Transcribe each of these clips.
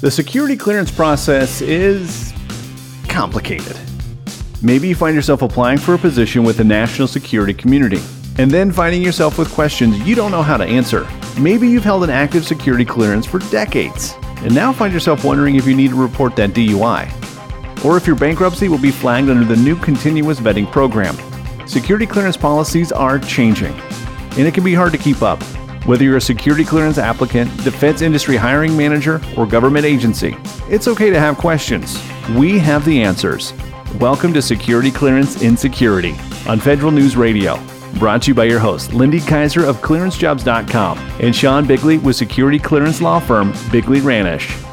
The security clearance process is complicated. Maybe you find yourself applying for a position with the national security community and then finding yourself with questions you don't know how to answer. Maybe you've held an active security clearance for decades and now find yourself wondering if you need to report that DUI or if your bankruptcy will be flagged under the new continuous vetting program. Security clearance policies are changing, and it can be hard to keep up. Whether you're a security clearance applicant, defense industry hiring manager, or government agency, it's okay to have questions. We have the answers. Welcome to Security Clearance Insecurity on Federal News Radio. Brought to you by your host, Lindy Kyzer of ClearanceJobs.com and Sean Bigley with security clearance law firm Bigley Ranish.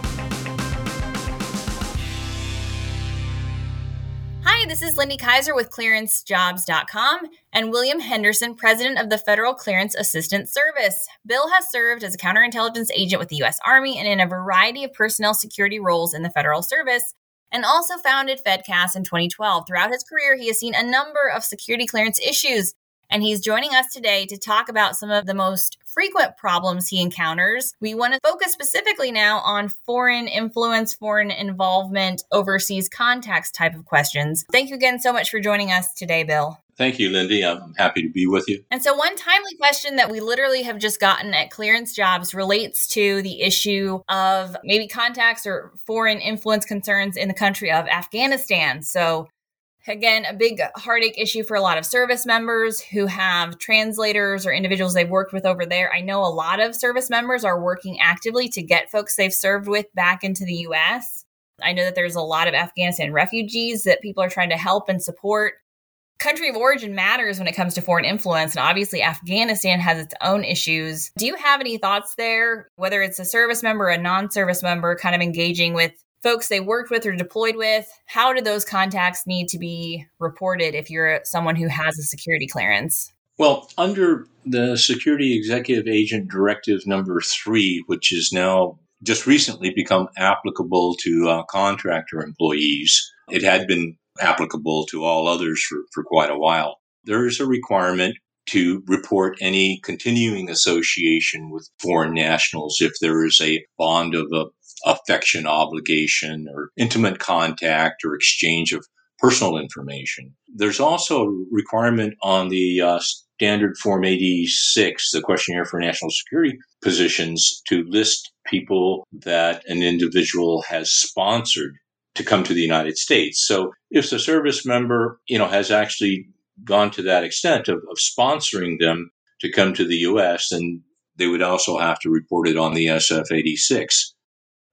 This is Lindy Kyzer with ClearanceJobs.com and William Henderson, President of the Federal Clearance Assistance Service. Bill has served as a counterintelligence agent with the U.S. Army and in a variety of personnel security roles in the Federal Service and also founded FedCast in 2012. Throughout his career, he has seen a number of security clearance issues, and he's joining us today to talk about some of the most frequent problems he encounters. We want to focus specifically now on foreign influence, foreign involvement, overseas contacts type of questions. Thank you again so much for joining us today, Bill. Thank you, Lindy. I'm happy to be with you. And so, one timely question that we literally have just gotten at clearance jobs relates to the issue of maybe contacts or foreign influence concerns in the country of Afghanistan. So, again, a big heartache issue for a lot of service members who have translators or individuals they've worked with over there. I know a lot of service members are working actively to get folks they've served with back into the US. I know that there's a lot of Afghanistan refugees that people are trying to help and support country of origin matters when it comes to foreign influence. And obviously, Afghanistan has its own issues. Do you have any thoughts there, whether it's a service member, a non service member, kind of engaging with folks they worked with or deployed with? How do those contacts need to be reported if you're someone who has a security clearance? Well, under the Security Executive Agent Directive number three, which is now just recently become applicable to uh, contractor employees, it had been applicable to all others for, for quite a while. There is a requirement to report any continuing association with foreign nationals if there is a bond of a affection obligation or intimate contact or exchange of personal information. There's also a requirement on the uh, standard Form 86, the questionnaire for national security positions, to list people that an individual has sponsored to come to the United States. So if the service member, you know, has actually gone to that extent of, of sponsoring them to come to the U.S., then they would also have to report it on the SF 86.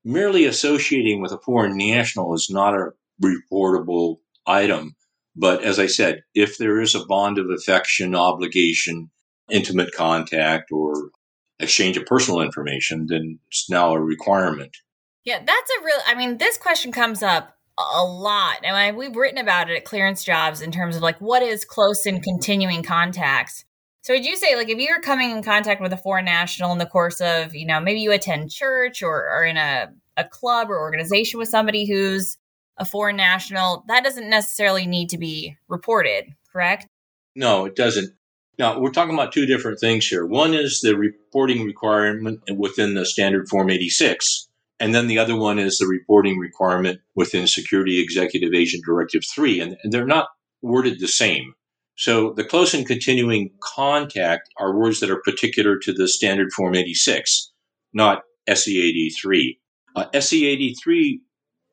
Merely associating with a foreign national is not a reportable item. But as I said, if there is a bond of affection, obligation, intimate contact, or exchange of personal information, then it's now a requirement. Yeah, that's a real. I mean, this question comes up a lot, and I, we've written about it at clearance jobs in terms of like what is close and continuing contacts. So, would you say like if you're coming in contact with a foreign national in the course of you know maybe you attend church or are in a a club or organization with somebody who's a foreign national, that doesn't necessarily need to be reported, correct? No, it doesn't. Now, we're talking about two different things here. One is the reporting requirement within the standard Form 86, and then the other one is the reporting requirement within Security Executive Agent Directive 3. And, and they're not worded the same. So the close and continuing contact are words that are particular to the standard Form 86, not SEAD 3. Uh, SEAD 3,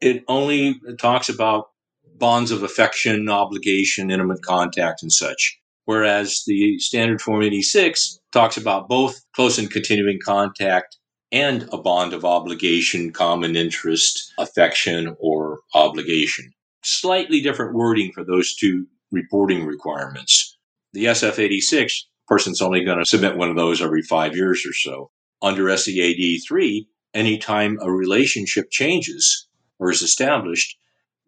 it only talks about bonds of affection, obligation, intimate contact, and such. Whereas the standard Form 86 talks about both close and continuing contact and a bond of obligation, common interest, affection, or obligation. Slightly different wording for those two reporting requirements. The SF 86 person's only going to submit one of those every five years or so. Under SEAD 3, anytime a relationship changes or is established,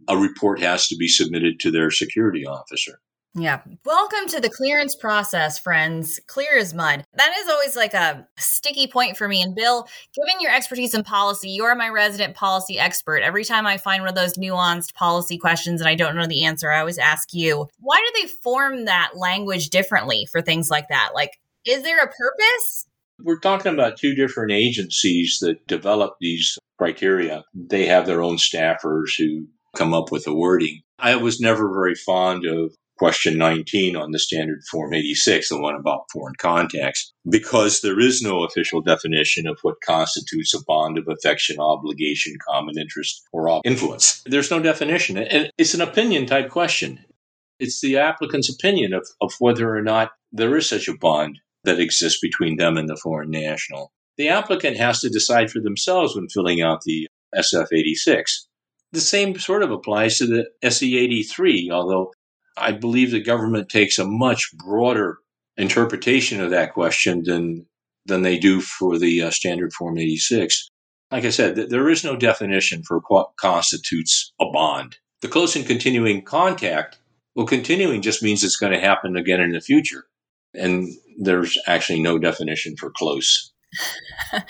a report has to be submitted to their security officer. Yeah. Welcome to the clearance process, friends. Clear as mud. That is always like a sticky point for me. And Bill, given your expertise in policy, you're my resident policy expert. Every time I find one of those nuanced policy questions and I don't know the answer, I always ask you, why do they form that language differently for things like that? Like, is there a purpose? We're talking about two different agencies that develop these criteria. They have their own staffers who come up with the wording. I was never very fond of question 19 on the standard form 86, the one about foreign contacts, because there is no official definition of what constitutes a bond of affection, obligation, common interest, or influence. There's no definition. And it's an opinion type question. It's the applicant's opinion of, of whether or not there is such a bond that exists between them and the foreign national. The applicant has to decide for themselves when filling out the SF 86. The same sort of applies to the SEAD 3, although I believe the government takes a much broader interpretation of that question than than they do for the uh, standard form 86 like i said th- there is no definition for what constitutes a bond. The close and continuing contact well continuing just means it's going to happen again in the future. And there's actually no definition for close.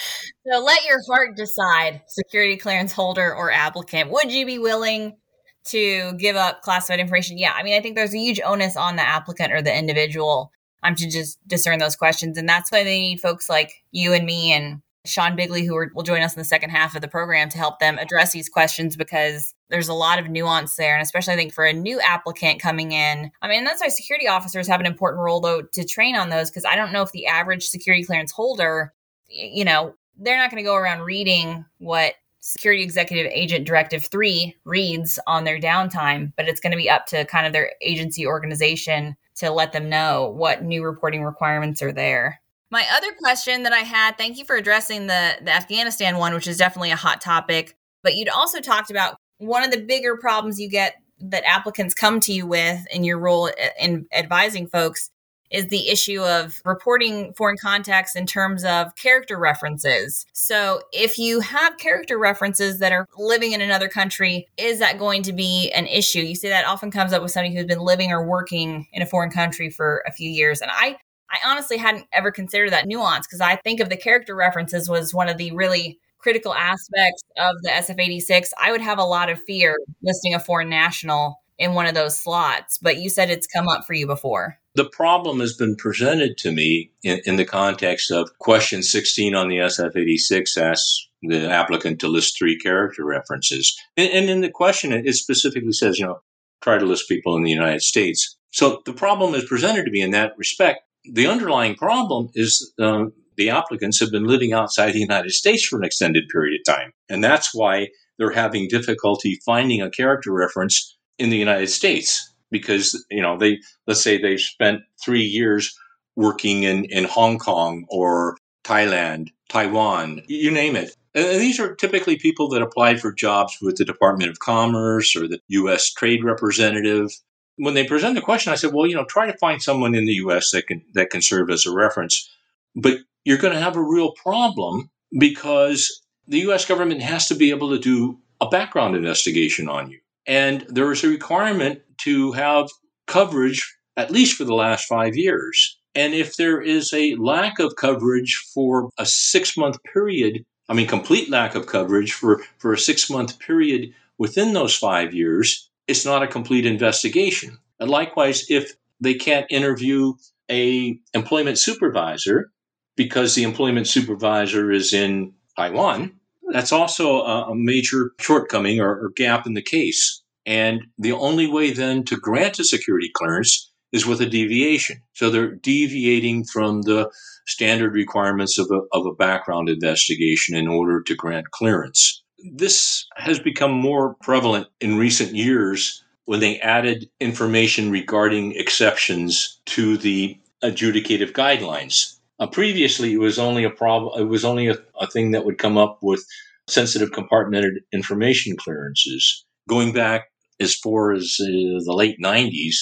So let your heart decide security clearance holder or applicant. Would you be willing to give up classified information, yeah, I mean, I think there's a huge onus on the applicant or the individual um, to just discern those questions. And that's why they need folks like you and me and Sean Bigley, who will join us in the second half of the program to help them address these questions because there's a lot of nuance there. And especially, I think, for a new applicant coming in, I mean, that's why security officers have an important role, though, to train on those because I don't know if the average security clearance holder, you know, they're not going to go around reading what Security Executive Agent Directive 3 reads on their downtime, but it's going to be up to kind of their agency organization to let them know what new reporting requirements are there. My other question that I had, thank you for addressing the, the Afghanistan one, which is definitely a hot topic, but you'd also talked about one of the bigger problems you get that applicants come to you with in your role in advising folks is the issue of reporting foreign contacts in terms of character references. So, if you have character references that are living in another country, is that going to be an issue? You see that often comes up with somebody who's been living or working in a foreign country for a few years. And I I honestly hadn't ever considered that nuance because I think of the character references was one of the really critical aspects of the SF86. I would have a lot of fear listing a foreign national in one of those slots, but you said it's come up for you before. The problem has been presented to me in, in the context of question 16 on the SF 86 asks the applicant to list three character references. And, and in the question, it specifically says, you know, try to list people in the United States. So the problem is presented to me in that respect. The underlying problem is um, the applicants have been living outside the United States for an extended period of time. And that's why they're having difficulty finding a character reference in the United States because you know they let's say they spent three years working in in Hong Kong or Thailand, Taiwan, you name it. And these are typically people that applied for jobs with the Department of Commerce or the U.S. Trade Representative. When they present the question, I said, "Well, you know, try to find someone in the U.S. that can that can serve as a reference." But you're going to have a real problem because the U.S. government has to be able to do a background investigation on you. And there is a requirement to have coverage at least for the last five years. And if there is a lack of coverage for a six month period, I mean, complete lack of coverage for, for a six month period within those five years, it's not a complete investigation. And likewise, if they can't interview a employment supervisor because the employment supervisor is in Taiwan, that's also a, major shortcoming or, or gap in the case. And the only way then to grant a security clearance is with a deviation. So they're deviating from the standard requirements of a, of a background investigation in order to grant clearance. This has become more prevalent in recent years when they added information regarding exceptions to the adjudicative guidelines. Uh, previously, it was only a problem. It was only a, a thing that would come up with sensitive compartmented information clearances. Going back as far as uh, the late 90s,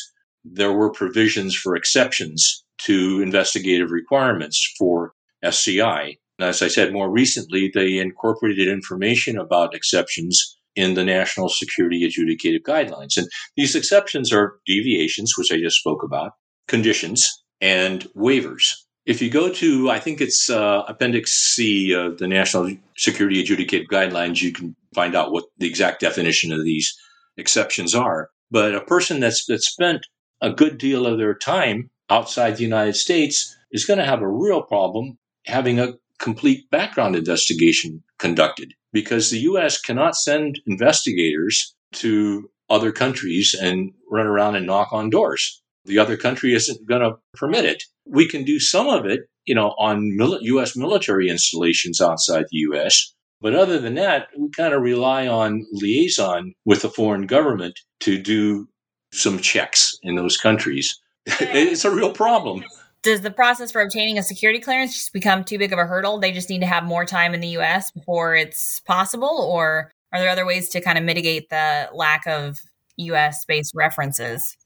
there were provisions for exceptions to investigative requirements for SCI. As I said, more recently, they incorporated information about exceptions in the National Security Adjudicative Guidelines. And these exceptions are deviations, which I just spoke about, conditions, and waivers. If you go to, I think it's uh, Appendix C of the National Security Adjudicative Guidelines, you can find out what the exact definition of these exceptions are. But a person that's, that's spent a good deal of their time outside the United States is going to have a real problem having a complete background investigation conducted because the US cannot send investigators to other countries and run around and knock on doors. The other country isn't going to permit it. We can do some of it, you know, on mil- US military installations outside the US. But other than that, we kind of rely on liaison with the foreign government to do some checks in those countries. it's a real problem does the process for obtaining a security clearance just become too big of a hurdle? They just need to have more time in the US before it's possible? Or are there other ways to kind of mitigate the lack of US based references?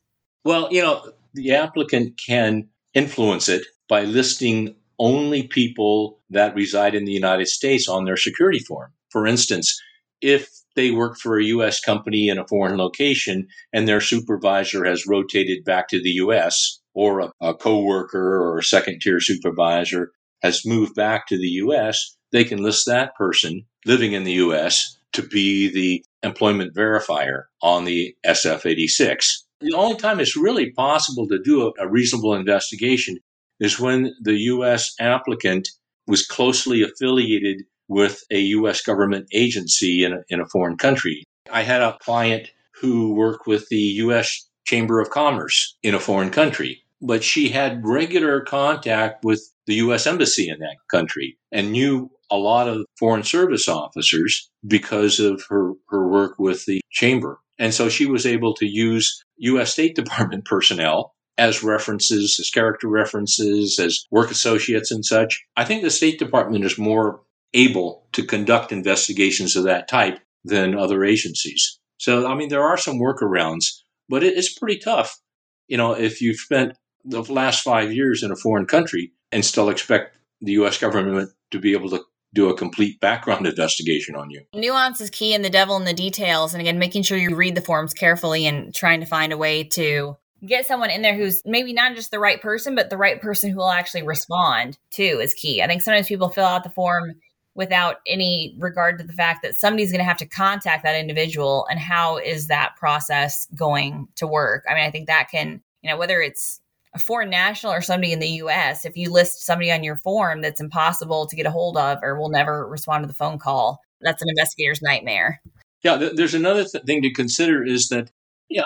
Well, you know, the applicant can influence it by listing only people that reside in the United States on their security form. For instance, if they work for a U.S. company in a foreign location and their supervisor has rotated back to the U.S., or a, a coworker or a second tier supervisor has moved back to the U.S., they can list that person living in the U.S. to be the employment verifier on the SF 86. The only time it's really possible to do a, a reasonable investigation is when the U.S. applicant was closely affiliated with a U.S. government agency in a, in a foreign country. I had a client who worked with the U.S. Chamber of Commerce in a foreign country but she had regular contact with the U.S. Embassy in that country and knew a lot of foreign service officers because of her, her work with the chamber. And so she was able to use U.S. State Department personnel as references, as character references, as work associates and such. I think the State Department is more able to conduct investigations of that type than other agencies. So, I mean, there are some workarounds, but it's pretty tough. You know, if you've spent the last five years in a foreign country and still expect the U.S. government to be able to do a complete background investigation on you. Nuance is key and the devil in the details. And again, making sure you read the forms carefully and trying to find a way to get someone in there who's maybe not just the right person, but the right person who will actually respond too is key. I think sometimes people fill out the form without any regard to the fact that somebody's going to have to contact that individual and how is that process going to work. I mean, I think that can, you know, whether it's a foreign national or somebody in the US, if you list somebody on your form that's impossible to get a hold of or will never respond to the phone call, that's an investigator's nightmare. Yeah, th- there's another th- thing to consider is that, yeah,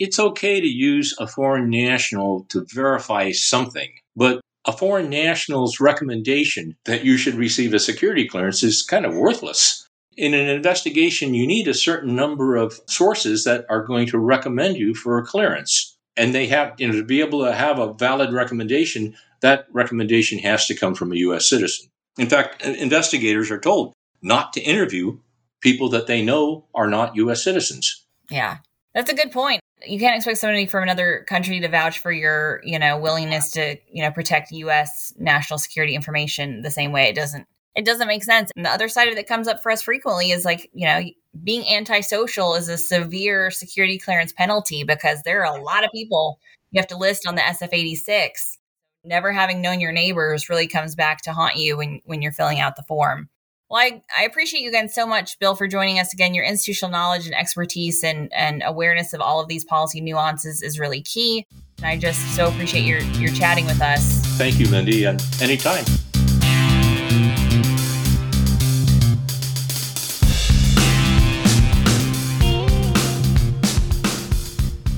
it's okay to use a foreign national to verify something, but a foreign national's recommendation that you should receive a security clearance is kind of worthless. In an investigation, you need a certain number of sources that are going to recommend you for a clearance and they have you know to be able to have a valid recommendation that recommendation has to come from a US citizen. In fact investigators are told not to interview people that they know are not US citizens. Yeah that's a good point you can't expect somebody from another country to vouch for your you know willingness to you know protect us national security information the same way it doesn't it doesn't make sense and the other side of it that comes up for us frequently is like you know being antisocial is a severe security clearance penalty because there are a lot of people you have to list on the SF 86. Never having known your neighbors really comes back to haunt you when, when you're filling out the form. Well, I, I appreciate you again so much, Bill, for joining us again. Your institutional knowledge and expertise and, and awareness of all of these policy nuances is really key. And I just so appreciate your, your chatting with us. Thank you, Mindy. And anytime.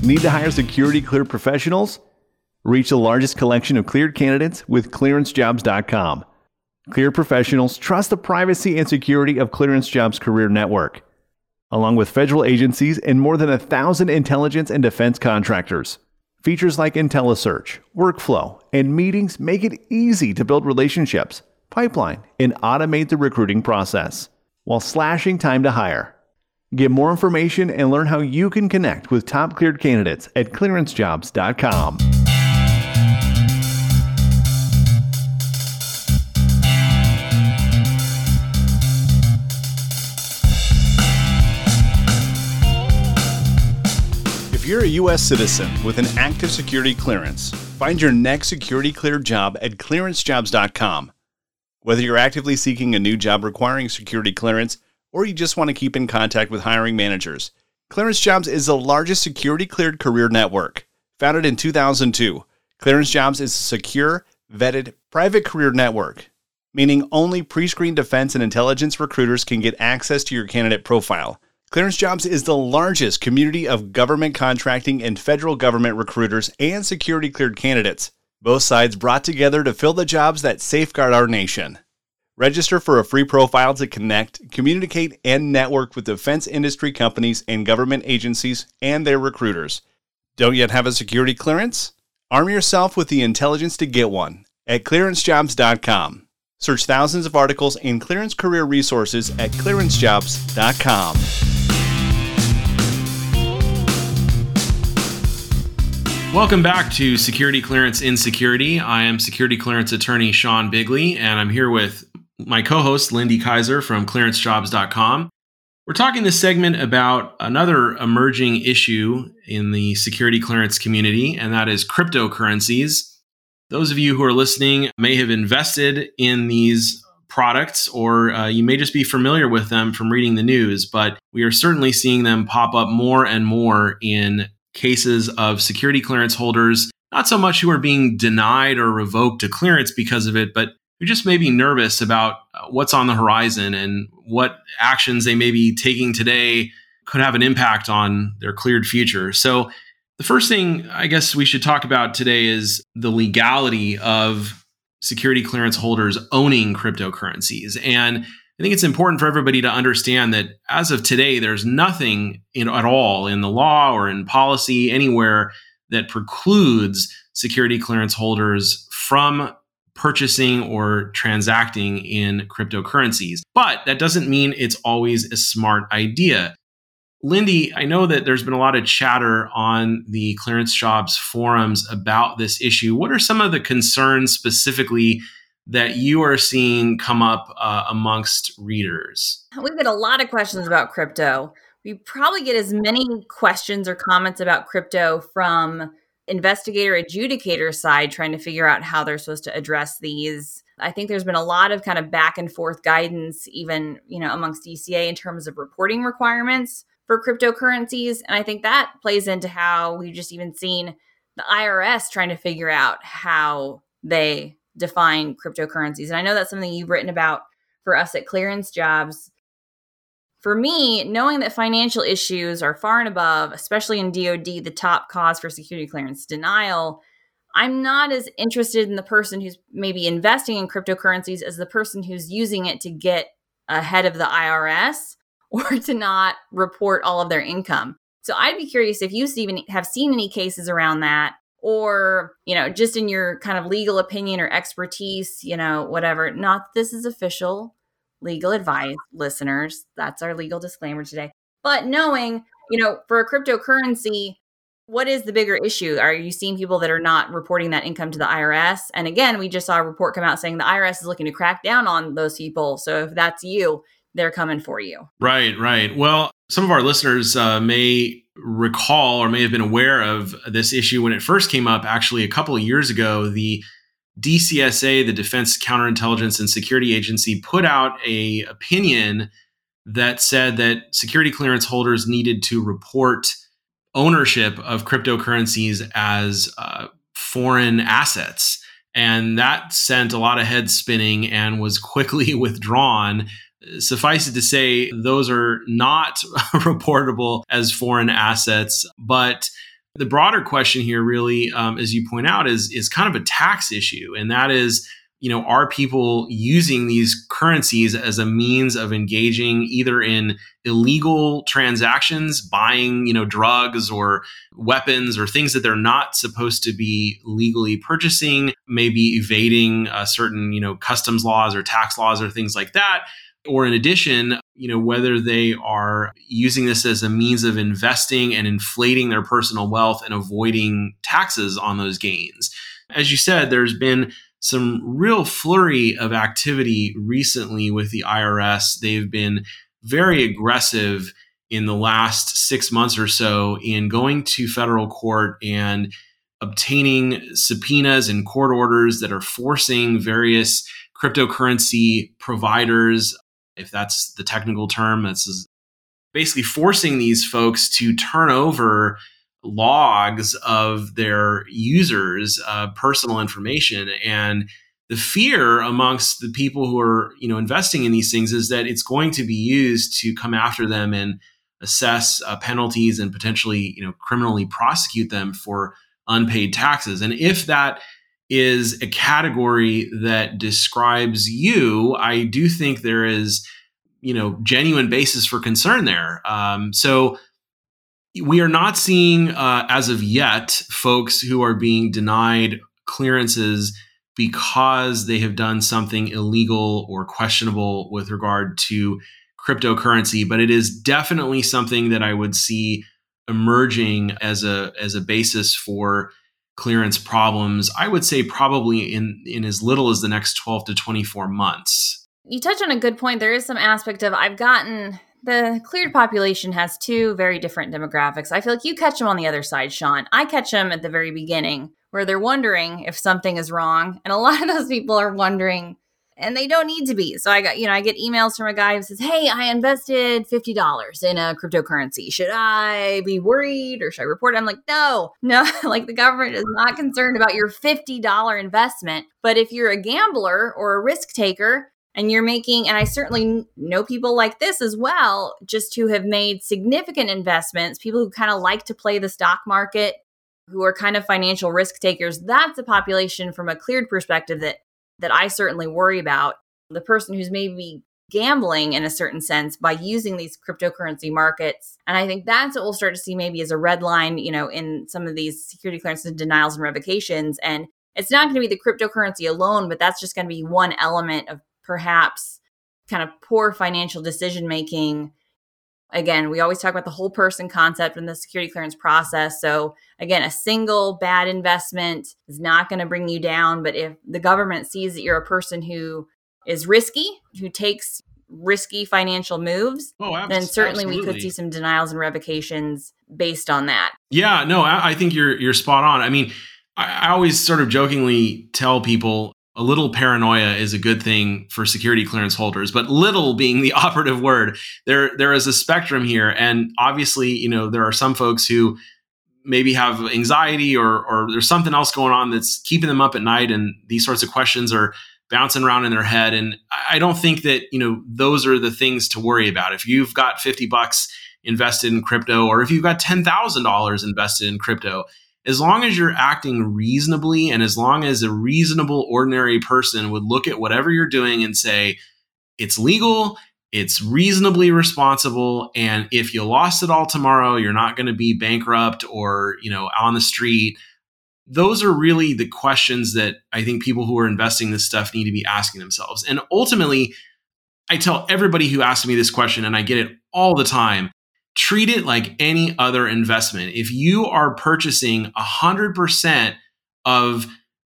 Need to hire security cleared professionals? Reach the largest collection of cleared candidates with clearancejobs.com. Cleared professionals trust the privacy and security of ClearanceJobs Career Network, along with federal agencies and more than a thousand intelligence and defense contractors. Features like IntelliSearch, workflow, and meetings make it easy to build relationships, pipeline, and automate the recruiting process while slashing time to hire. Get more information and learn how you can connect with top cleared candidates at clearancejobs.com. If you're a U.S. citizen with an active security clearance, find your next security cleared job at clearancejobs.com. Whether you're actively seeking a new job requiring security clearance, or you just want to keep in contact with hiring managers. Clearance Jobs is the largest security cleared career network. Founded in 2002, Clearance Jobs is a secure, vetted, private career network meaning only pre screened defense and intelligence recruiters can get access to your candidate profile. ClearanceJobs is the largest community of government contracting and federal government recruiters and security cleared candidates, both sides brought together to fill the jobs that safeguard our nation. Register for a free profile to connect, communicate, and network with defense industry companies and government agencies and their recruiters. Don't yet have a security clearance? Arm yourself with the intelligence to get one at clearancejobs.com. Search thousands of articles and clearance career resources at clearancejobs.com. Welcome back to Security Clearance Insecurity. I am security clearance attorney Sean Bigley, and I'm here with my co host, Lindy Kyzer from clearancejobs.com. We're talking this segment about another emerging issue in the security clearance community, and that is cryptocurrencies. Those of you who are listening may have invested in these products, or uh, you may just be familiar with them from reading the news, but we are certainly seeing them pop up more and more in cases of security clearance holders, not so much who are being denied or revoked a clearance because of it, but who just may be nervous about uh, what's on the horizon and what actions they may be taking today could have an impact on their cleared future. So, the first thing I guess we should talk about today is the legality of security clearance holders owning cryptocurrencies. And I think it's important for everybody to understand that as of today, there's nothing in, at all in the law or in policy anywhere that precludes security clearance holders from purchasing or transacting in cryptocurrencies. But that doesn't mean it's always a smart idea. Lindy, I know that there's been a lot of chatter on the ClearanceJobs forums about this issue. What are some of the concerns specifically that you are seeing come up uh, amongst readers? We get a lot of questions about crypto. We probably get as many questions or comments about crypto from investigator adjudicator side trying to figure out how they're supposed to address these. I think there's been a lot of kind of back and forth guidance even, you know, amongst DCA in terms of reporting requirements for cryptocurrencies and I think that plays into how we've just even seen the IRS trying to figure out how they define cryptocurrencies. And I know that's something you've written about for us at Clearance Jobs. For me, knowing that financial issues are far and above, especially in DoD, the top cause for security clearance denial, I'm not as interested in the person who's maybe investing in cryptocurrencies as the person who's using it to get ahead of the IRS or to not report all of their income. So I'd be curious if you even have seen any cases around that or you know just in your kind of legal opinion or expertise you know whatever not this is official legal advice listeners that's our legal disclaimer today but knowing you know for a cryptocurrency what is the bigger issue? Are you seeing people that are not reporting that income to the irs and again we just saw a report come out saying the irs is looking to crack down on those people so if that's you they're coming for you. Right right. Well some of our listeners uh, may recall or may have been aware of this issue when it first came up actually a couple of years ago the DCSA the Defense Counterintelligence and Security Agency put out a opinion that said that security clearance holders needed to report ownership of cryptocurrencies as uh, foreign assets. And that sent a lot of heads spinning and was quickly withdrawn Suffice it to say, those are not reportable as foreign assets. But the broader question here, really, um, as you point out, is is kind of a tax issue, and that is, you know, are people using these currencies as a means of engaging either in illegal transactions, buying, you know, drugs or weapons or things that they're not supposed to be legally purchasing, maybe evading uh, certain, you know, customs laws or tax laws or things like that or in addition, you know, whether they are using this as a means of investing and inflating their personal wealth and avoiding taxes on those gains. As you said, there's been some real flurry of activity recently with the IRS. They've been very aggressive in the last six months or so in going to federal court and obtaining subpoenas and court orders that are forcing various cryptocurrency providers if that's the technical term. That's basically forcing these folks to turn over logs of their users' uh, personal information. And the fear amongst the people who are you know investing in these things is that it's going to be used to come after them and assess uh, penalties and potentially you know criminally prosecute them for unpaid taxes and if that is a category that describes you. I do think there is you know genuine basis for concern there. Um, so we are not seeing uh, as of yet folks who are being denied clearances because they have done something illegal or questionable with regard to cryptocurrency, but it is definitely something that I would see emerging as a as a basis for clearance problems. I would say probably in in as little as the next 12 to 24 months. You touch on a good point. There is some aspect of I've gotten the cleared population has two very different demographics. I feel like you catch them on the other side, Sean. I catch them at the very beginning where they're wondering if something is wrong. And a lot of those people are wondering, and they don't need to be. So I got, you know, I get emails from a guy who says, Hey, I invested $50 in a cryptocurrency. Should I be worried or should I report? I'm like, No, no, like the government is not concerned about your $50 investment. But if you're a gambler or a risk taker, and you're making, and I certainly know people like this as well, just who have made significant investments, people who kind of like to play the stock market who are kind of financial risk takers, that's a population from a cleared perspective that that I certainly worry about. The person who's maybe gambling in a certain sense by using these cryptocurrency markets. And I think that's what we'll start to see maybe as a red line, you know, in some of these security clearances denials and revocations. And it's not going to be the cryptocurrency alone, but that's just going to be one element of perhaps kind of poor financial decision making again, we always talk about the whole person concept in the security clearance process. So, again, a single bad investment is not going to bring you down. But if the government sees that you're a person who is risky, who takes risky financial moves, oh, then certainly absolutely. we could see some denials and revocations based on that. Yeah, no, I, I think you're you're spot on. I mean, I, I always sort of jokingly tell people a little paranoia is a good thing for security clearance holders, but little being the operative word. There, there is a spectrum here. And obviously, you know, there are some folks who maybe have anxiety or, or there's something else going on that's keeping them up at night. And these sorts of questions are bouncing around in their head. And I don't think that, you know, those are the things to worry about. If you've got 50 bucks invested in crypto, or if you've got $10,000 invested in crypto, as long as you're acting reasonably and as long as a reasonable ordinary person would look at whatever you're doing and say it's legal it's reasonably responsible and if you lost it all tomorrow you're not going to be bankrupt or you know on the street those are really the questions that i think people who are investing this stuff need to be asking themselves. And ultimately i tell everybody who asks me this question and i get it all the time treat it like any other investment. If you are purchasing 100% of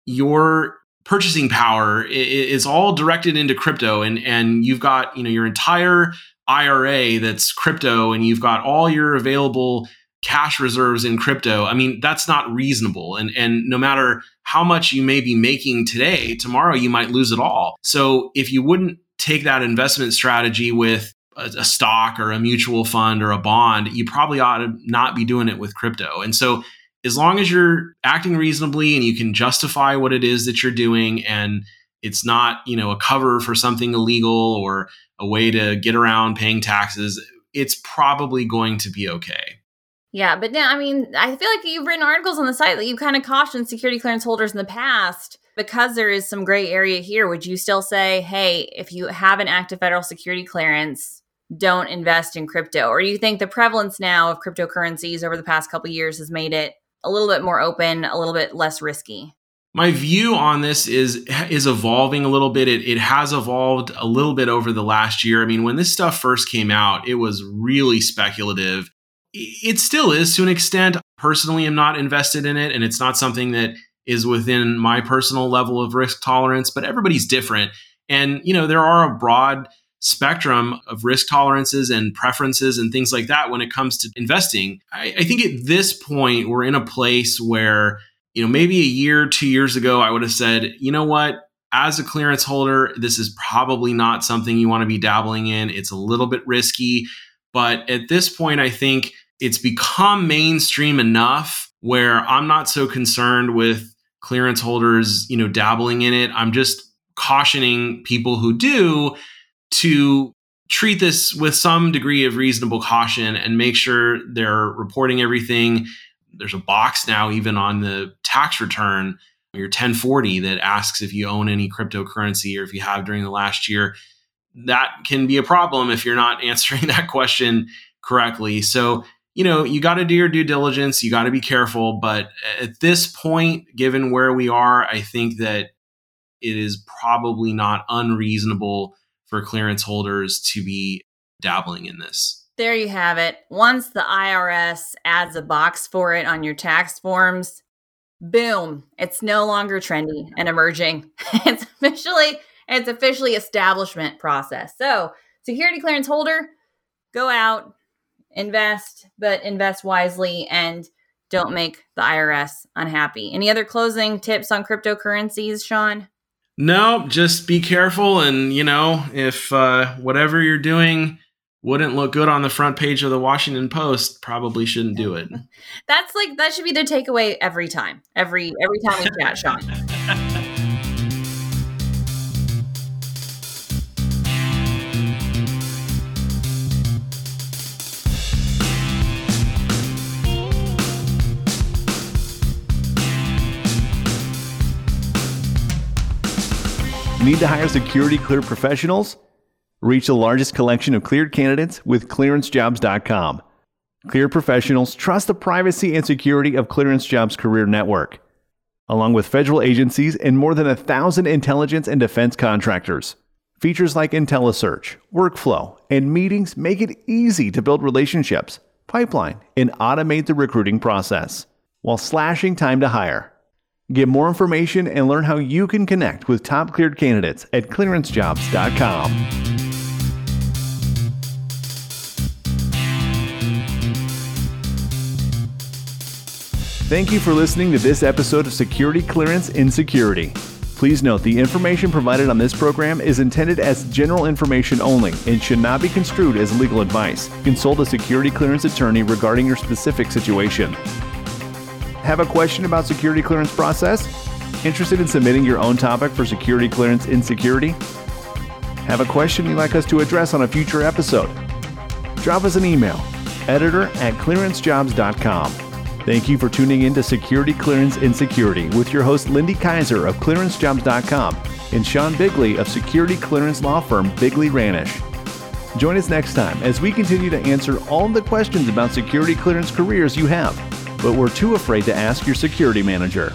your purchasing power is all directed into crypto and and you've got, you know, your entire IRA that's crypto and you've got all your available cash reserves in crypto. I mean, that's not reasonable. And and no matter how much you may be making today, tomorrow you might lose it all. So if you wouldn't take that investment strategy with a, stock or a mutual fund or a bond, you probably ought to not be doing it with crypto. And so, as long as you're acting reasonably and you can justify what it is that you're doing and it's not you know a cover for something illegal or a way to get around paying taxes it's probably going to be okay yeah but now i mean i feel like you've written articles on the site that you've kind of cautioned security clearance holders in the past because there is some gray area here would you still say hey if you have an active federal security clearance don't invest in crypto? Or do you think the prevalence now of cryptocurrencies over the past couple years has made it a little bit more open, a little bit less risky? My view on this is is evolving a little bit. It, it has evolved a little bit over the last year. I mean, when this stuff first came out, it was really speculative. It still is to an extent. Personally, I'm not invested in it, and it's not something that is within my personal level of risk tolerance. But everybody's different, and you know there are a broad spectrum of risk tolerances and preferences and things like that when it comes to investing. I, I, think at this point, we're in a place where, you know, maybe a year, two years ago, I would have said, you know what? As a clearance holder, this is probably not something you want to be dabbling in. It's a little bit risky. But at this point, I think it's become mainstream enough where I'm not so concerned with clearance holders, you know, dabbling in it. I'm just cautioning people who do to treat this with some degree of reasonable caution and make sure they're reporting everything. There's a box now, even on the tax return, your 1040, that asks if you own any cryptocurrency or if you have during the last year. That can be a problem if you're not answering that question correctly. So, you know, you got to do your due diligence, you got to be careful. But at this point, given where we are, I think that it is probably not unreasonable for clearance holders to be dabbling in this. There you have it. Once the IRS adds a box for it on your tax forms, boom, it's no longer trendy and emerging. it's officially it's officially establishment process. So, security clearance holder, go out, invest, but invest wisely and don't make the IRS unhappy. Any other closing tips on cryptocurrencies, Sean? No, just be careful. And, you know, if uh, whatever you're doing wouldn't look good on the front page of the Washington Post, probably shouldn't do it. That's like, that should be the takeaway every time. Every, every time we chat, Sean. Need to hire security cleared professionals? Reach the largest collection of cleared candidates with clearancejobs.com. Cleared professionals trust the privacy and security of ClearanceJobs Career Network, along with federal agencies and more than a thousand intelligence and defense contractors. Features like IntelliSearch, workflow, and meetings make it easy to build relationships, pipeline, and automate the recruiting process while slashing time to hire. Get more information and learn how you can connect with top cleared candidates at clearancejobs.com. Thank you for listening to this episode of Security Clearance Insecurity. Please note the information provided on this program is intended as general information only and should not be construed as legal advice. Consult a security clearance attorney regarding your specific situation. Have a question about security clearance process? Interested in submitting your own topic for security clearance in security? Have a question you'd like us to address on a future episode? Drop us an email, editor at clearancejobs.com. Thank you for tuning in to Security Clearance Insecurity with your host Lindy Kyzer of clearancejobs.com and Sean Bigley of security clearance law firm Bigley Ranish. Join us next time as we continue to answer all the questions about security clearance careers you have but were too afraid to ask your security manager.